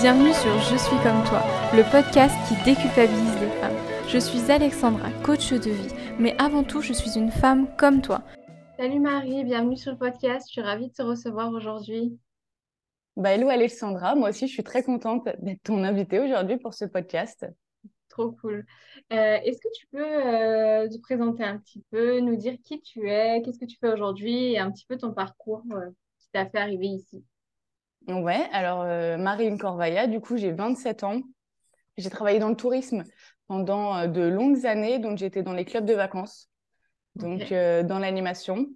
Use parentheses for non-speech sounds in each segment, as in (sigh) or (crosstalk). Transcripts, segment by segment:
Bienvenue sur Je suis comme toi, le podcast qui déculpabilise les femmes. Je suis Alexandra, coach de vie, mais avant tout, je suis une femme comme toi. Salut Marie, bienvenue sur le podcast. Je suis ravie de te recevoir aujourd'hui. Bah, hello Alexandra, moi aussi je suis très contente d'être ton invitée aujourd'hui pour ce podcast. Trop cool. Euh, est-ce que tu peux euh, te présenter un petit peu, nous dire qui tu es, qu'est-ce que tu fais aujourd'hui et un petit peu ton parcours euh, qui t'a fait arriver ici? Ouais, alors euh, Marine Corvaya, du coup, j'ai 27 ans. J'ai travaillé dans le tourisme pendant euh, de longues années, donc j'étais dans les clubs de vacances, donc euh, dans l'animation.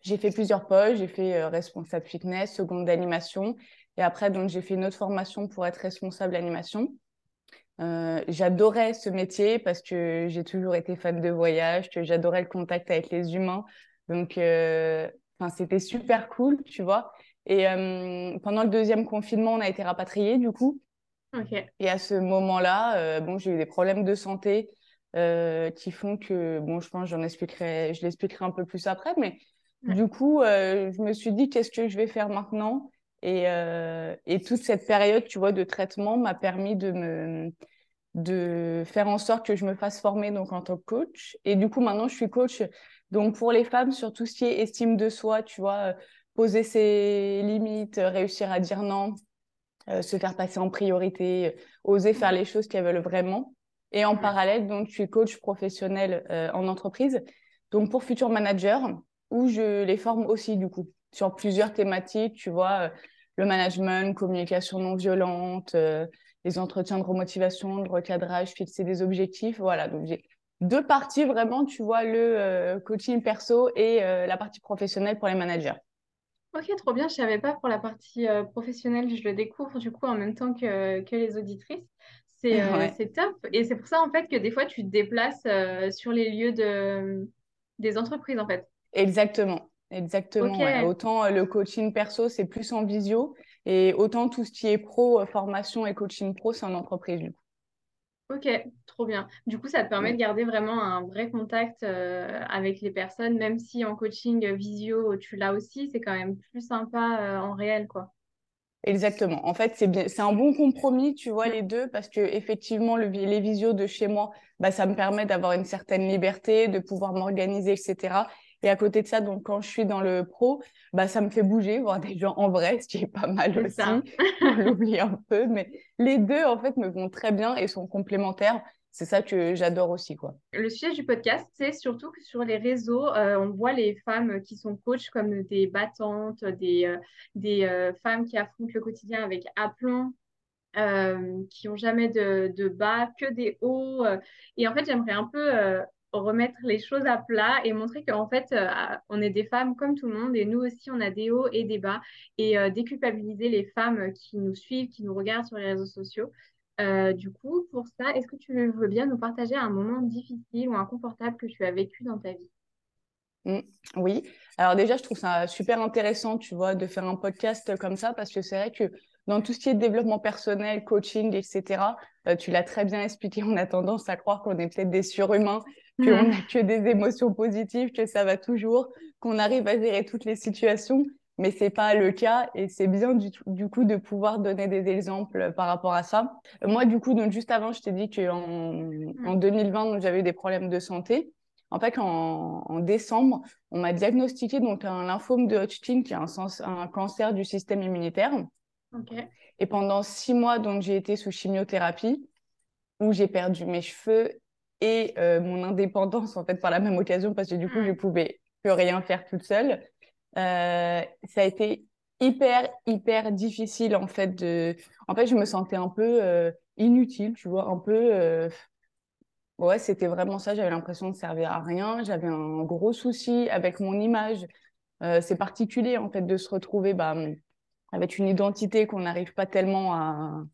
J'ai fait plusieurs postes, j'ai fait responsable fitness, seconde d'animation, et après, donc j'ai fait une autre formation pour être responsable d'animation. j'adorais ce métier parce que j'ai toujours été fan de voyage, que j'adorais le contact avec les humains, donc enfin c'était super cool, tu vois. Et euh, pendant le deuxième confinement, on a été rapatriés du coup. Et à ce moment-là, euh, bon, j'ai eu des problèmes de santé euh, qui font que, bon, je pense, j'en expliquerai, je l'expliquerai un peu plus après, mais du coup, je me suis dit, qu'est-ce que je vais faire maintenant? Et, et, toute cette période, tu vois, de traitement m'a permis de me de faire en sorte que je me fasse former donc en tant que coach. Et du coup, maintenant, je suis coach donc pour les femmes sur tout ce qui est estime de soi, tu vois, poser ses limites, réussir à dire non, euh, se faire passer en priorité, oser faire les choses qu'elles veulent vraiment. Et en parallèle, donc, je suis coach professionnel euh, en entreprise, donc pour futurs managers, où je les forme aussi, du coup, sur plusieurs thématiques, tu vois, euh, le management, communication non violente, les entretiens de remotivation, le recadrage, fixer des objectifs. Voilà, donc j'ai deux parties vraiment, tu vois, le coaching perso et la partie professionnelle pour les managers. Ok, trop bien. Je savais pas pour la partie euh, professionnelle. Je le découvre du coup en même temps que, que les auditrices. C'est (laughs) euh, top. Et c'est pour ça en fait que des fois tu te déplaces euh, sur les lieux de, des entreprises en fait. Exactement. Exactement. Autant le coaching perso, c'est plus en visio. Et autant tout ce qui est pro, formation et coaching pro, c'est en entreprise du coup. Ok, trop bien. Du coup, ça te permet de garder vraiment un vrai contact euh, avec les personnes, même si en coaching euh, visio, tu l'as aussi, c'est quand même plus sympa euh, en réel, quoi. Exactement. En fait, c'est bien, c'est un bon compromis, tu vois, les deux, parce que effectivement, le, les visios de chez moi, bah, ça me permet d'avoir une certaine liberté, de pouvoir m'organiser, etc. Et à côté de ça, donc quand je suis dans le pro, bah, ça me fait bouger, voir des gens en vrai, ce qui est pas mal aussi. (laughs) On l'oublie un peu, mais les deux, en fait, me vont très bien et sont complémentaires. C'est ça que j'adore aussi, quoi. Le sujet du podcast, c'est surtout que sur les réseaux, euh, on voit les femmes qui sont coachs comme des battantes, des, euh, des euh, femmes qui affrontent le quotidien avec aplomb, qui ont jamais de, de, bas, que des hauts. et en fait, j'aimerais un peu remettre les choses à plat et montrer qu'en fait, euh, on est des femmes comme tout le monde et nous aussi, on a des hauts et des bas et euh, déculpabiliser les femmes qui nous suivent, qui nous regardent sur les réseaux sociaux. Euh, du coup, pour ça, est-ce que tu veux bien nous partager un moment difficile ou inconfortable que tu as vécu dans ta vie? Mmh, Oui. Alors déjà, je trouve ça super intéressant, tu vois, de faire un podcast comme ça parce que c'est vrai que dans tout ce qui est développement personnel, coaching, etc., tu l'as très bien expliqué, on a tendance à croire qu'on est peut-être des surhumains qu'on n'a (laughs) que des émotions positives, que ça va toujours, qu'on arrive à gérer toutes les situations, mais c'est pas le cas et c'est bien du, du, coup de pouvoir donner des exemples par rapport à ça. Moi, du coup, donc juste avant, je t'ai dit qu'en en 2020, j'avais eu des problèmes de santé. En fait, en, en décembre, on m'a diagnostiqué donc un lymphome de Hodgkin, qui est un, un cancer du système immunitaire. Et pendant six mois, donc j'ai été sous chimiothérapie, où j'ai perdu mes cheveux et euh, mon indépendance en fait par la même occasion parce que du coup je mm. pouvais plus rien faire toute seule. Euh, ça a été hyper hyper difficile en fait de. En fait je me sentais un peu euh, inutile, tu vois, un peu. Ouais, c'était vraiment ça. J'avais l'impression de servir à rien. J'avais un gros souci avec mon image. c'est particulier en fait de se retrouver bah, avec une identité qu'on n'arrive pas tellement à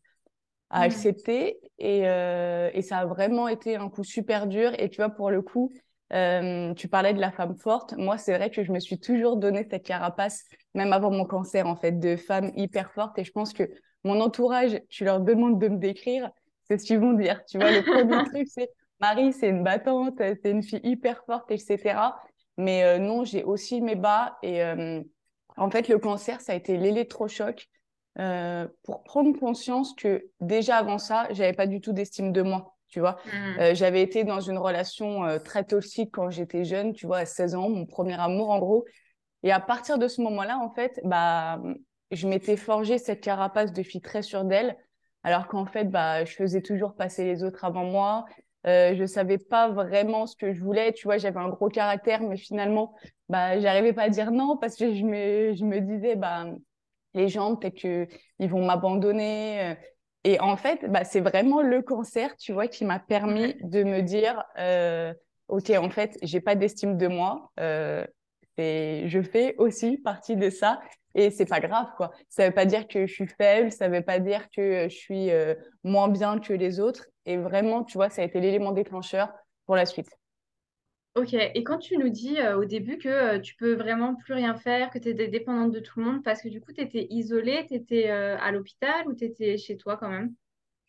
à mmh. accepter. Et, euh, et, ça a vraiment été un coup super dur. Et tu vois, pour le coup, euh, tu parlais de la femme forte. Moi, c'est vrai que je me suis toujours donné cette carapace, même avant mon cancer, en fait, de femme hyper forte. Et je pense que mon entourage, tu leur demandes de me décrire, c'est ce qu'ils vont dire. Tu vois, le premier (laughs) truc, c'est Marie, c'est une battante, c'est une fille hyper forte, etc. Mais euh, non, j'ai aussi mes bas. Et en fait, le cancer, ça a été l'électrochoc euh, pour prendre conscience que déjà avant ça, j'avais pas du tout d'estime de moi. Tu vois, Mm. Euh, j'avais été dans une relation euh, très toxique quand j'étais jeune, tu vois, à 16 ans, mon premier amour en gros. Et à partir de ce moment-là, en fait, bah, je m'étais forgé cette carapace de fille très sûre d'elle, alors qu'en fait, bah, je faisais toujours passer les autres avant moi. Euh, je savais pas vraiment ce que je voulais, tu vois, j'avais un gros caractère, mais finalement, bah, j'arrivais pas à dire non parce que je me, je me disais, bah, les gens, peut-être qu'ils vont m'abandonner. euh. Et en fait, bah, c'est vraiment le cancer, tu vois, qui m'a permis de me dire, euh, OK, en fait, j'ai pas d'estime de moi. Euh, et je fais aussi partie de ça. Et c'est pas grave, quoi. Ça veut pas dire que je suis faible, ça veut pas dire que je suis euh, moins bien que les autres. Et vraiment, tu vois, ça a été l'élément déclencheur pour la suite. Ok, et quand tu nous dis euh, au début que euh, tu peux vraiment plus rien faire, que tu étais dépendante de tout le monde, parce que du coup, tu étais isolée, tu étais à l'hôpital ou tu étais chez toi quand même?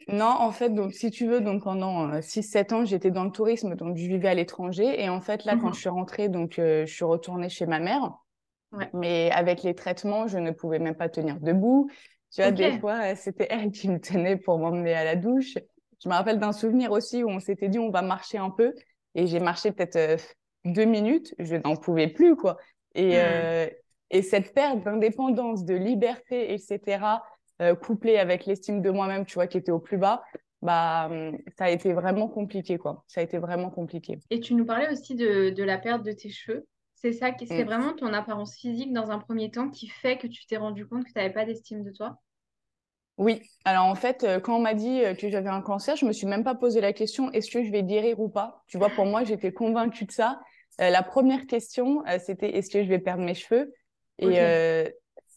Non, en fait, donc si tu veux, donc pendant 6-7 ans, j'étais dans le tourisme, donc je vivais à l'étranger. Et en fait, là, quand je Mhm. suis rentrée, donc euh, je suis retournée chez ma mère. Ouais. Mais avec les traitements, je ne pouvais même pas tenir debout. Tu vois, des fois, euh, c'était elle qui me tenait pour m'emmener à la douche. Je me rappelle d'un souvenir aussi où on s'était dit on va marcher un peu. Et j'ai marché peut-être euh, deux minutes. Je n'en pouvais plus, quoi. Et, Hmm. euh, et cette perte d'indépendance, de liberté, etc., euh, couplée avec l'estime de moi-même, tu vois, qui était au plus bas, bah, ça a été vraiment compliqué, quoi. Ça a été vraiment compliqué. Et tu nous parlais aussi de, de la perte de tes cheveux. C'est ça, c'est Mm. vraiment ton apparence physique dans un premier temps qui fait que tu t'es rendu compte que tu n'avais pas d'estime de toi? Oui, alors en fait, euh, quand on m'a dit euh, que j'avais un cancer, je me suis même pas posé la question est-ce que je vais guérir ou pas? Tu vois, pour moi, j'étais convaincue de ça. Euh, la première question, euh, c'était est-ce que je vais perdre mes cheveux? Et euh,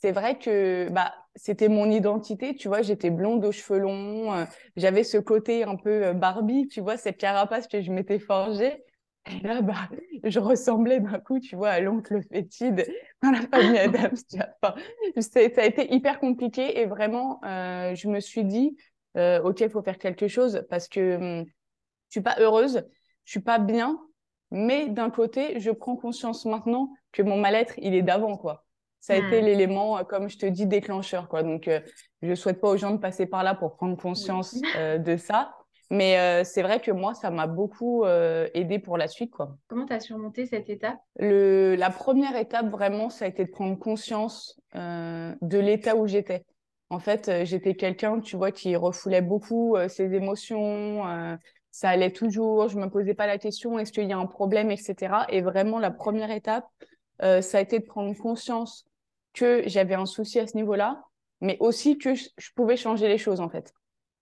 c'est vrai que bah, c'était mon identité, tu vois, j'étais blonde aux cheveux longs, euh, j'avais ce côté un peu Barbie, tu vois, cette carapace que je m'étais forgée. Et là, bah, je ressemblais d'un coup, tu vois, à l'oncle fétide dans la famille Adams. Tu vois. Enfin, ça a été hyper compliqué et vraiment, euh, je me suis dit, euh, OK, il faut faire quelque chose parce que hum, je suis pas heureuse, je suis pas bien, mais d'un côté, je prends conscience maintenant que mon mal-être, il est d'avant, quoi. Ça a été Hmm. l'élément, euh, comme je te dis, déclencheur, quoi. Donc, euh, je souhaite pas aux gens de passer par là pour prendre conscience (laughs) de ça. Mais euh, c'est vrai que moi, ça m'a beaucoup euh, aidé pour la suite, quoi. Comment tu as surmonté cette étape? Le, la première étape, vraiment, ça a été de prendre conscience euh, de l'état où j'étais. En fait, euh, j'étais quelqu'un, tu vois, qui refoulait beaucoup euh, ses émotions. euh, ça allait toujours. Je me posais pas la question, est-ce qu'il y a un problème, etc. Et vraiment, la première étape, euh, ça a été de prendre conscience que j'avais un souci à ce niveau-là, mais aussi que je, je pouvais changer les choses, en fait.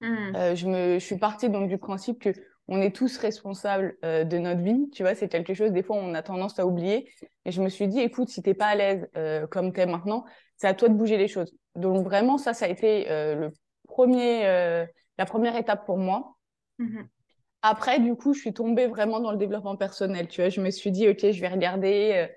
Hmm. Euh, je me, je suis partie donc du principe que on est tous responsables euh, de notre vie. Tu vois, c'est quelque chose, des fois, on a tendance à oublier. Et je me suis dit, écoute, si t'es pas à l'aise euh, comme t'es maintenant, c'est à toi de bouger les choses. Donc vraiment, ça, ça a été euh, le premier, la première étape pour moi. Mhm. Après, du coup, je suis tombée vraiment dans le développement personnel. Tu vois, je me suis dit, OK, je vais regarder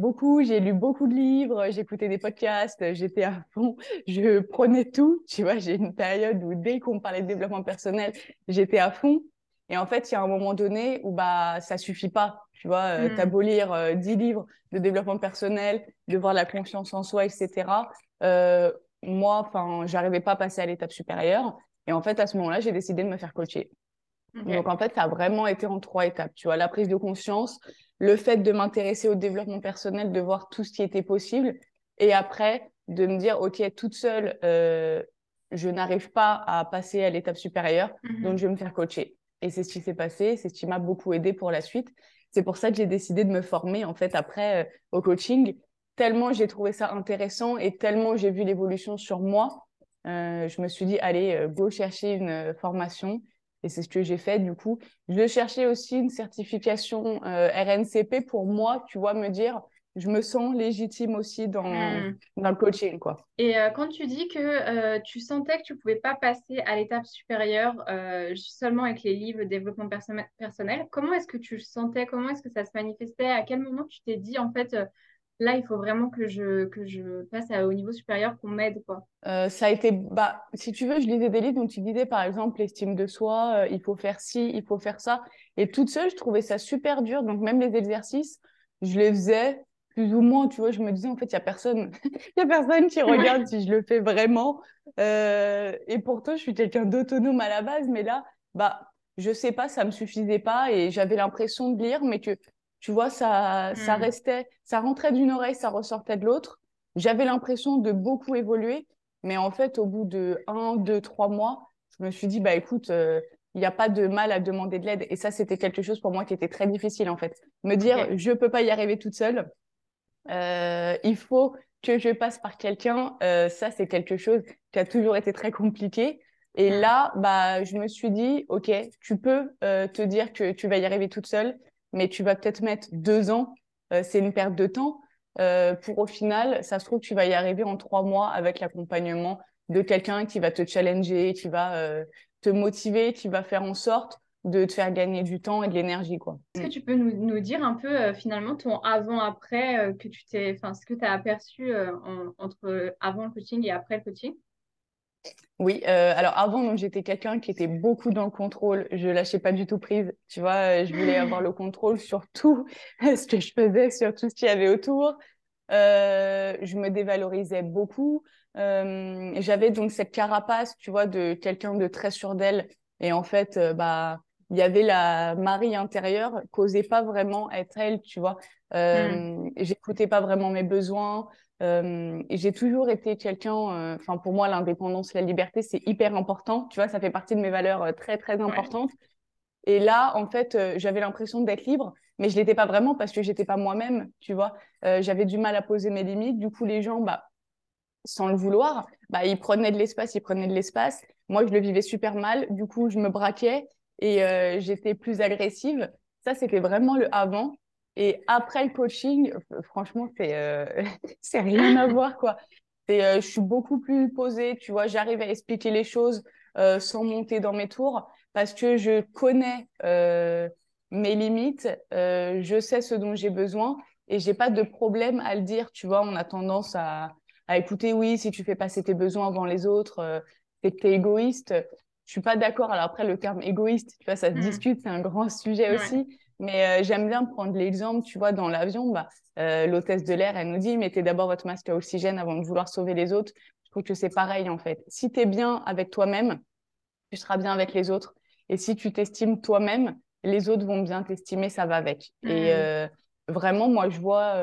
beaucoup. J'ai lu beaucoup de livres, j'écoutais des podcasts, j'étais à fond, (laughs) je prenais tout. Tu vois, j'ai une période où dès qu'on parlait de développement personnel, j'étais à fond. Et en fait, il y a un moment donné où bah ça suffit pas. Tu vois, euh, beau lire euh, 10 livres de développement personnel, de voir la confiance en soi, etc. Euh, moi, enfin, j'arrivais pas à passer à l'étape supérieure. Et en fait, à ce moment-là, j'ai décidé de me faire coacher. Donc, en fait, ça a vraiment été en trois étapes. Tu vois, la prise de conscience, le fait de m'intéresser au développement personnel, de voir tout ce qui était possible. Et après, de me dire, OK, toute seule, euh, je n'arrive pas à passer à l'étape supérieure, Mhm. donc je vais me faire coacher. Et c'est ce qui s'est passé, c'est ce qui m'a beaucoup aidé pour la suite. C'est pour ça que j'ai décidé de me former, en fait, après, euh, au coaching. Tellement j'ai trouvé ça intéressant et tellement j'ai vu l'évolution sur moi, euh, je me suis dit, allez, go chercher une formation. Et c'est ce que j'ai fait du coup. Je cherchais aussi une certification euh, RNCP pour moi, tu vois, me dire, je me sens légitime aussi dans, Hmm. dans le coaching, quoi. Et euh, quand tu dis que euh, tu sentais que tu pouvais pas passer à l'étape supérieure seulement avec les livres de développement perso- personnel, comment est-ce que tu le sentais? Comment est-ce que ça se manifestait? À quel moment tu t'es dit, en fait, là, il faut vraiment que je, que je passe à- au niveau supérieur, qu'on m'aide, quoi. Euh, ça a été, bah, si tu veux, je lisais des livres dont tu disais par exemple l'estime de soi, euh, il faut faire ci, il faut faire ça. Et toute seule, je trouvais ça super dur. Donc même les exercices, je les faisais, plus ou moins, tu vois, je me disais, en fait, il n'y a personne, (laughs) il a personne qui (laughs) regarde si je le fais vraiment. Euh, et pourtant, je suis quelqu'un d'autonome à la base, mais là, bah, je sais pas, ça me suffisait pas et j'avais l'impression de lire, mais que, tu vois, ça, ça hmm. restait, ça rentrait d'une oreille, ça ressortait de l'autre. J'avais l'impression de beaucoup évoluer, mais en fait, au bout de un, deux, trois mois, je me suis dit, bah, écoute, euh, il n'y a pas de mal à demander de l'aide. Et ça, c'était quelque chose pour moi qui était très difficile, en fait. Me dire, je peux pas y arriver toute seule. Euh, il faut que je passe par quelqu'un. Euh, ça, c'est quelque chose qui a toujours été très compliqué. Et mm. là, bah, je me suis dit, OK, tu peux te dire que tu vas y arriver toute seule, mais tu vas peut-être mettre deux ans. c'est une perte de temps. pour au final, ça se trouve, tu vas y arriver en trois mois avec l'accompagnement de quelqu'un qui va te challenger, qui va te motiver, qui va faire en sorte de te faire gagner du temps et de l'énergie. quoi. Est-ce que tu peux nous, dire un peu euh, finalement ton avant-après euh, que tu t'es, ce que tu as aperçu euh, entre avant le coaching et après le coaching? Oui, alors avant, j'étais quelqu'un qui était beaucoup dans le contrôle. Je lâchais pas du tout prise. Tu vois, je voulais (laughs) avoir le contrôle sur tout (laughs) ce que je faisais, sur tout ce qu'il y avait autour. je me dévalorisais beaucoup. J'avais donc cette carapace, tu vois, de quelqu'un de très sûr d'elle. Et en fait, bah, il y avait la Marie intérieure qu'osait pas vraiment être elle, tu vois. Euh, mm. J'écoutais pas vraiment mes besoins. Euh, j'ai toujours été quelqu'un, euh, enfin pour moi l'indépendance, la liberté, c'est hyper important. Tu vois, ça fait partie de mes valeurs euh, très très importantes. Et là, en fait, j'avais l'impression d'être libre, mais je l'étais pas vraiment parce que j'étais pas moi-même, tu vois. j'avais du mal à poser mes limites. Du coup, les gens, bah, sans le vouloir, bah, ils prenaient de l'espace, ils prenaient de l'espace. Moi, je le vivais super mal. Du coup, je me braquais et j'étais plus agressive. Ça, c'était vraiment le avant. Et après le coaching, franchement, c'est euh, (laughs) c'est rien à voir, quoi. Euh, je suis beaucoup plus posée, tu vois, j'arrive à expliquer les choses sans monter dans mes tours parce que je connais mes limites, je sais ce dont j'ai besoin et j'ai pas de problème à le dire, tu vois. On a tendance à, à écouter, oui, si tu fais passer tes besoins avant les autres, c'est que tu es égoïste je suis pas d'accord. Alors après, le terme égoïste, tu vois, ça se mm. discute, c'est un grand (laughs) sujet aussi. Mais euh, j'aime bien prendre l'exemple, tu vois, dans l'avion, bah, euh, l'hôtesse de l'air, elle nous dit, mettez d'abord votre masque à oxygène avant de vouloir sauver les autres. Je trouve que c'est pareil, en fait. Si tu es bien avec toi-même, tu seras bien avec les autres. Et si tu t'estimes toi-même, les autres vont bien t'estimer, ça va avec. Et mm. euh, vraiment, moi, je vois,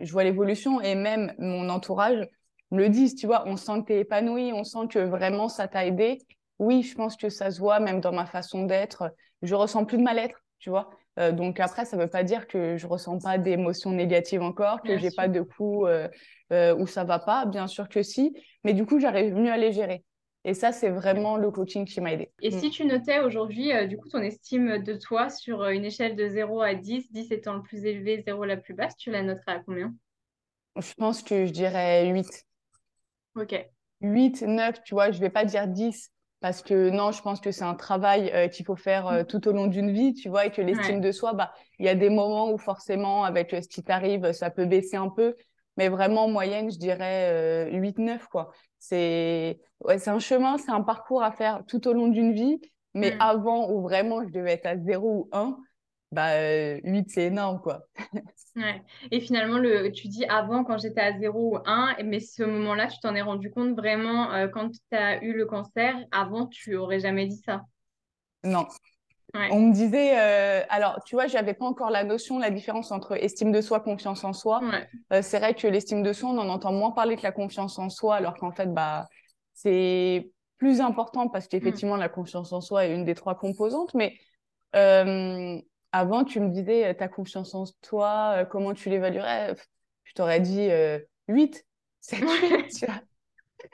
je vois l'évolution et même mon entourage me le disent, tu vois, on sent que tu es épanoui, on sent que vraiment ça t'a aidé oui, je pense que ça se voit même dans ma façon d'être. Je ressens plus de mal-être, tu vois. Euh, donc après, ça ne veut pas dire que je ressens pas d'émotions négatives encore, que j'ai pas de coups euh, euh, où ça va pas. Bien sûr que si, mais du coup, j'arrive mieux à les gérer. Et ça, c'est vraiment le coaching qui m'a aidé. Et si mm. tu notais aujourd'hui, du coup, ton estime de toi sur une échelle de 0 à 10, 10 étant le plus élevé, 0 la plus basse, tu la noterais à combien? Je pense que je dirais 8. Ok. 8, 9, tu vois, je vais pas dire 10 parce que non, je pense que c'est un travail euh, qu'il faut faire euh, tout au long d'une vie, tu vois, et que l'estime de soi, bah, il y a des moments où forcément, avec euh, ce qui t'arrive, ça peut baisser un peu, mais vraiment, en moyenne, je dirais 8-9, quoi. C'est ouais, c'est un chemin, c'est un parcours à faire tout au long d'une vie, mais mm. avant, où vraiment, je devais être à 0 ou 1, bah, 8, c'est énorme, quoi. (laughs) ouais. Et finalement, le, tu dis avant, quand j'étais à 0 ou 1, mais ce moment-là, tu t'en es rendu compte vraiment euh, quand tu as eu le cancer? Avant, tu aurais jamais dit ça? Non. On me disait, euh, alors tu vois, j'avais pas encore la notion, la différence entre estime de soi, confiance en soi. Euh, c'est vrai que l'estime de soi, on en entend moins parler que la confiance en soi, alors qu'en fait, bah, c'est plus important parce qu'effectivement, mm. la confiance en soi est une des trois composantes. Mais avant, tu me disais, euh, ta confiance en toi, euh, comment tu l'évaluerais? Je t'aurais dit 8, 7, 8,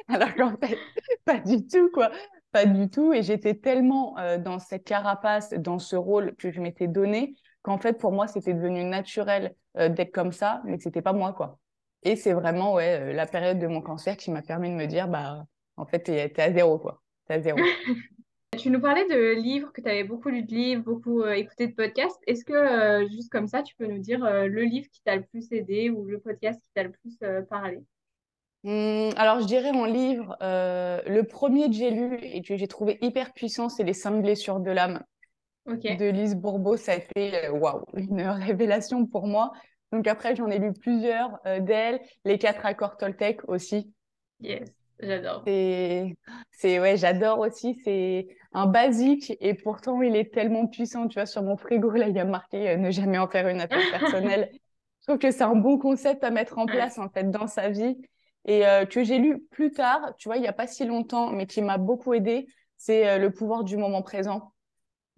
Alors qu'en fait, (laughs) pas du tout, quoi. Pas du tout. Et j'étais tellement euh, dans cette carapace, dans ce rôle que je m'étais donné, qu'en fait, pour moi, c'était devenu naturel d'être comme ça, mais que c'était pas moi, quoi. Et c'est vraiment, ouais, la période de mon cancer qui m'a permis de me dire, bah, en fait, t'es es à zéro, quoi. T'es à zéro. (laughs) Tu nous parlais de livres, que tu avais beaucoup lu de livres, beaucoup euh, écouté de podcasts. Est-ce que, euh, juste comme ça, tu peux nous dire euh, le livre qui t'a le plus aidé ou le podcast qui t'a le plus parlé? Mmh, Alors, je dirais en livre, le premier que j'ai lu et que j'ai trouvé hyper puissant, c'est Les cinq blessures de l'âme de Lise Bourbeau. Ça a été waouh, (laughs) une révélation pour moi. Donc après, j'en ai lu plusieurs d'elle, les quatre accords Toltec aussi. Yes, j'adore. C'est, ouais, j'adore aussi. C'est un basique et pourtant il est tellement puissant. Tu vois, sur mon frigo, là, il y a marqué ne jamais en faire une attaque personnelle. (laughs) Je trouve que c'est un bon concept à mettre en place en fait dans sa vie et que j'ai lu plus tard, tu vois, il n'y a pas si longtemps, mais qui m'a beaucoup aidé. C'est le pouvoir du moment présent.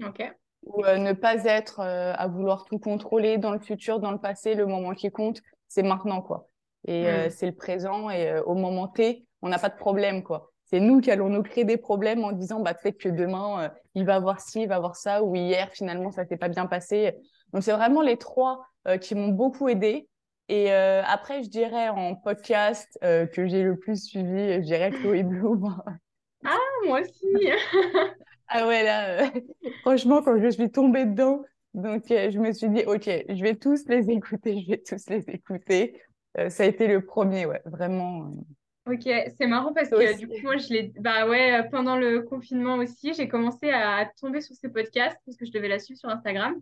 Ok. Ou ne pas être à vouloir tout contrôler dans le futur, dans le passé. Le moment qui compte, c'est maintenant, quoi. Et hmm. c'est le présent. Et au moment T, on n'a pas de problème, quoi. C'est nous qui allons nous créer des problèmes en disant, bah, peut-être que demain, il va avoir ci, il va avoir ça, ou hier, finalement, ça s'est pas bien passé. Donc, c'est vraiment les trois qui m'ont beaucoup aidé. Et après, je dirais en podcast que j'ai le plus suivi, je dirais Chloé (laughs) Bloom. ah, moi aussi (laughs) Ah ouais, là, euh, franchement, quand je suis tombée dedans, donc euh, je me suis dit, OK, je vais tous les écouter, je vais tous les écouter. Euh, ça a été le premier, ouais, vraiment. Ok, c'est marrant parce que du coup, moi, je l'ai. Bah ouais, pendant le confinement aussi, j'ai commencé à tomber sur ces podcasts parce que je devais la suivre sur Instagram.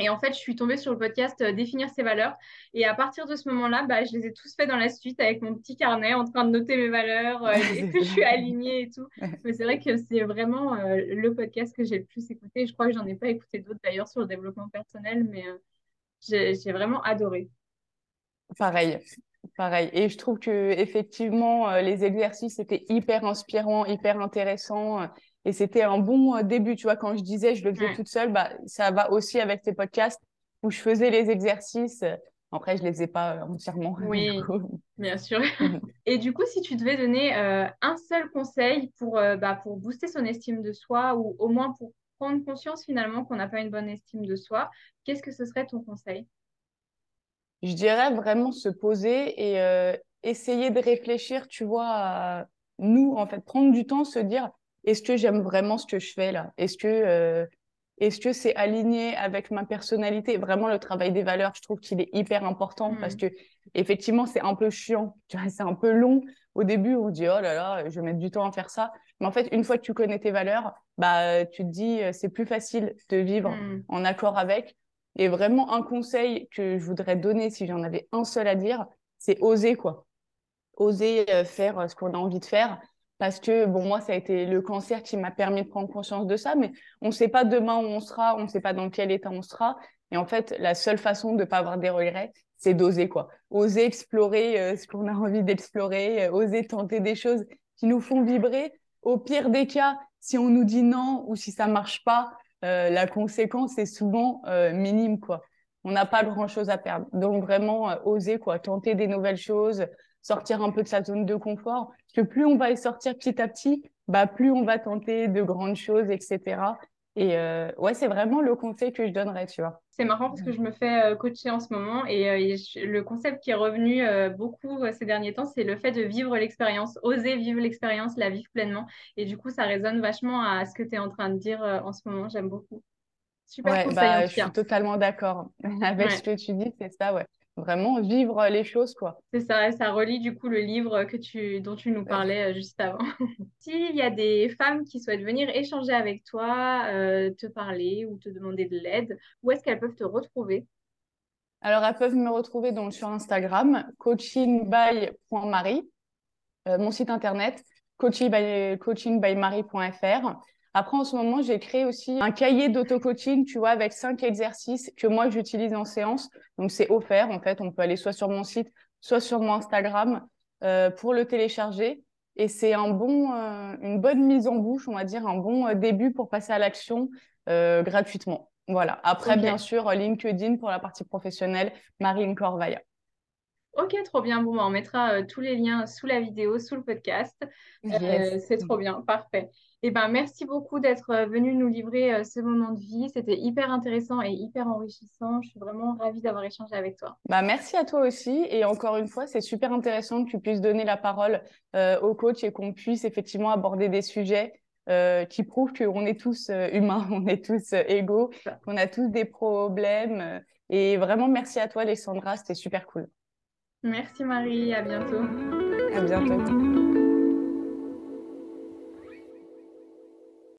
Et en fait, je suis tombée sur le podcast euh, Définir ses valeurs. Et à partir de ce moment-là, bah, je les ai tous faits dans la suite avec mon petit carnet en train de noter mes valeurs euh, et (laughs) que je suis alignée et tout. Mais c'est vrai que c'est vraiment euh, le podcast que j'ai le plus écouté. Je crois que j'en ai pas écouté d'autres d'ailleurs sur le développement personnel, mais j'ai vraiment adoré. Pareil, pareil. Et je trouve que effectivement, les exercices étaient hyper inspirants, hyper intéressants. Et c'était un bon euh, début, tu vois, quand je disais je le faisais toute seule, bah, ça va aussi avec tes podcasts où je faisais les exercices. Après, je ne les ai pas euh, entièrement. (laughs) Oui, bien sûr. (laughs) Et du coup, si tu devais donner euh, un seul conseil pour, bah, pour booster son estime de soi ou au moins pour prendre conscience finalement qu'on n'a pas une bonne estime de soi, qu'est-ce que ce serait ton conseil? Je dirais vraiment se poser et essayer de réfléchir, tu vois, à nous, en fait, prendre du temps, se dire est-ce que j'aime vraiment ce que je fais là? Est-ce que euh, est-ce que c'est aligné avec ma personnalité? Vraiment, le travail des valeurs, je trouve qu'il est hyper important parce mmh. que effectivement, c'est un peu chiant. (laughs) C'est un peu long. Au début, on dit oh là là, je vais mettre du temps à faire ça. Mais en fait, une fois que tu connais tes valeurs, bah tu te dis euh, c'est plus facile de vivre mmh. en accord avec. Et vraiment, un conseil que je voudrais donner, si j'en avais un seul à dire, c'est oser quoi. Oser euh, faire ce qu'on a envie de faire parce que, bon, moi, ça a été le cancer qui m'a permis de prendre conscience de ça, mais on ne sait pas demain où on sera, on ne sait pas dans quel état on sera. Et en fait, la seule façon de ne pas avoir des regrets, c'est d'oser, quoi. Oser explorer euh, ce qu'on a envie d'explorer, euh, oser tenter des choses qui nous font vibrer. Au pire des cas, si on nous dit non ou si ça marche pas, euh, la conséquence est souvent minime, quoi. On n'a pas grand-chose à perdre. Donc, vraiment, oser, quoi. Tenter des nouvelles choses, sortir un peu de sa zone de confort. Parce que plus on va y sortir petit à petit, bah, plus on va tenter de grandes choses, etc. Et euh, ouais, c'est vraiment le conseil que je donnerais, tu vois. C'est marrant parce que je me fais euh, coacher en ce moment et, euh, le concept qui est revenu beaucoup ces derniers temps, c'est le fait de vivre l'expérience, oser vivre l'expérience, la vivre pleinement. Et du coup, ça résonne vachement à ce que tu es en train de dire en ce moment. J'aime beaucoup. Super conseil, bah, Je suis totalement d'accord (laughs) avec ce que tu dis, c'est ça, ouais vraiment vivre les choses quoi. C'est ça, ça relie du coup le livre que tu, dont tu nous parlais euh, juste avant. (laughs) S'il y a des femmes qui souhaitent venir échanger avec toi, euh, te parler ou te demander de l'aide, où est-ce qu'elles peuvent te retrouver? Alors elles peuvent me retrouver donc sur Instagram, coachingby.marie, euh, mon site internet coachingbymarie.fr après, en ce moment, j'ai créé aussi un cahier d'auto-coaching, tu vois, avec cinq exercices que moi, j'utilise en séance. Donc, c'est offert. En fait, on peut aller soit sur mon site, soit sur mon Instagram euh, pour le télécharger. Et c'est un bon, euh, une bonne mise en bouche, on va dire, un bon euh, début pour passer à l'action gratuitement. Voilà. Après, bien sûr, LinkedIn pour la partie professionnelle, Marine Corvaya. Ok, trop bien. Bon, bah, on mettra tous les liens sous la vidéo, sous le podcast. c'est trop bien, parfait. Eh ben, merci beaucoup d'être euh, venu nous livrer euh, ce moment de vie. C'était hyper intéressant et hyper enrichissant. Je suis vraiment ravie d'avoir échangé avec toi. Bah, merci à toi aussi. Et encore une fois, c'est super intéressant que tu puisses donner la parole euh, au coach et qu'on puisse effectivement aborder des sujets qui prouvent qu'on est tous humains, (laughs) on est tous égaux, qu'on a tous des problèmes. et vraiment, merci à toi, Alessandra. C'était super cool. Merci Marie. À bientôt. À bientôt.